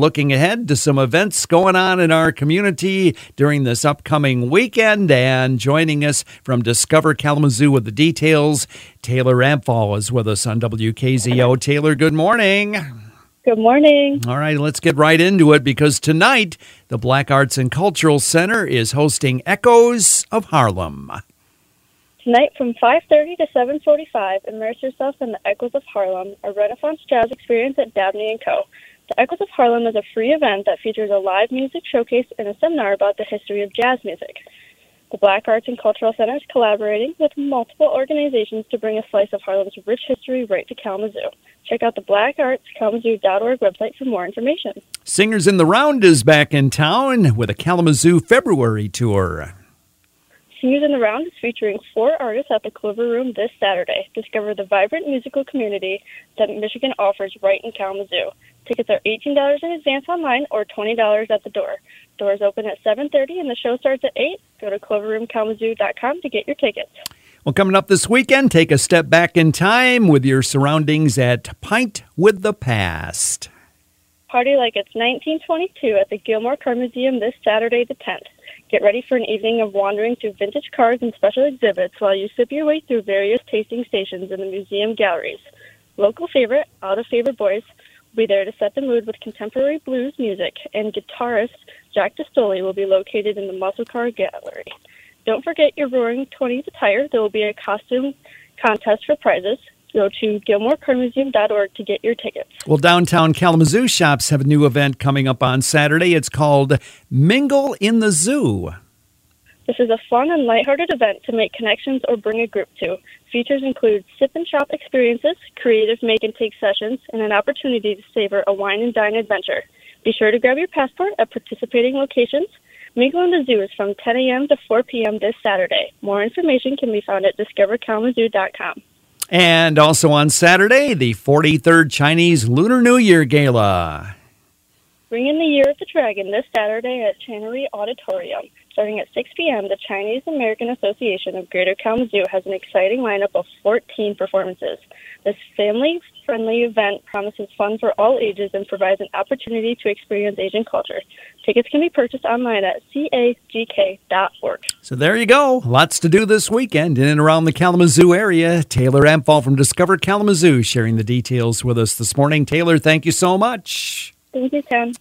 looking ahead to some events going on in our community during this upcoming weekend. And joining us from Discover Kalamazoo with the details, Taylor Abfall is with us on WKZO. Taylor, good morning. Good morning. All right, let's get right into it because tonight the Black Arts and Cultural Center is hosting Echoes of Harlem. Tonight from 5.30 to 7.45, immerse yourself in the Echoes of Harlem, a Renaissance jazz experience at Dabney & Co. The Echoes of Harlem is a free event that features a live music showcase and a seminar about the history of jazz music. The Black Arts and Cultural Center is collaborating with multiple organizations to bring a slice of Harlem's rich history right to Kalamazoo. Check out the blackartskalamazoo.org website for more information. Singers in the Round is back in town with a Kalamazoo February tour. Singers in the Round is featuring four artists at the Clover Room this Saturday. Discover the vibrant musical community that Michigan offers right in Kalamazoo. Tickets are $18 in advance online or $20 at the door. Doors open at 7.30 and the show starts at 8. Go to cloverroomkalamazoo.com to get your tickets. Well, coming up this weekend, take a step back in time with your surroundings at Pint with the Past. Party like it's 1922 at the Gilmore Car Museum this Saturday the 10th. Get ready for an evening of wandering through vintage cars and special exhibits while you sip your way through various tasting stations in the museum galleries. Local favorite, Out of Favor Boys, will be there to set the mood with contemporary blues music, and guitarist Jack Distoli will be located in the Muscle Car Gallery. Don't forget your Roaring Twenties attire. There will be a costume contest for prizes. Go to gilmorecarmuseum.org to get your tickets. Well, downtown Kalamazoo shops have a new event coming up on Saturday. It's called Mingle in the Zoo. This is a fun and lighthearted event to make connections or bring a group to. Features include sip and shop experiences, creative make and take sessions, and an opportunity to savor a wine and dine adventure. Be sure to grab your passport at participating locations. Mingle in the Zoo is from 10 a.m. to 4 p.m. this Saturday. More information can be found at discoverkalamazoo.com. And also on Saturday, the 43rd Chinese Lunar New Year Gala. Bring in the Year of the Dragon this Saturday at Chenery Auditorium. Starting at 6 p.m., the Chinese American Association of Greater Kalamazoo has an exciting lineup of 14 performances. This family friendly event promises fun for all ages and provides an opportunity to experience Asian culture. Tickets can be purchased online at cagk.org. So there you go. Lots to do this weekend in and around the Kalamazoo area. Taylor Abfall from Discover Kalamazoo sharing the details with us this morning. Taylor, thank you so much. Thank you, Ken.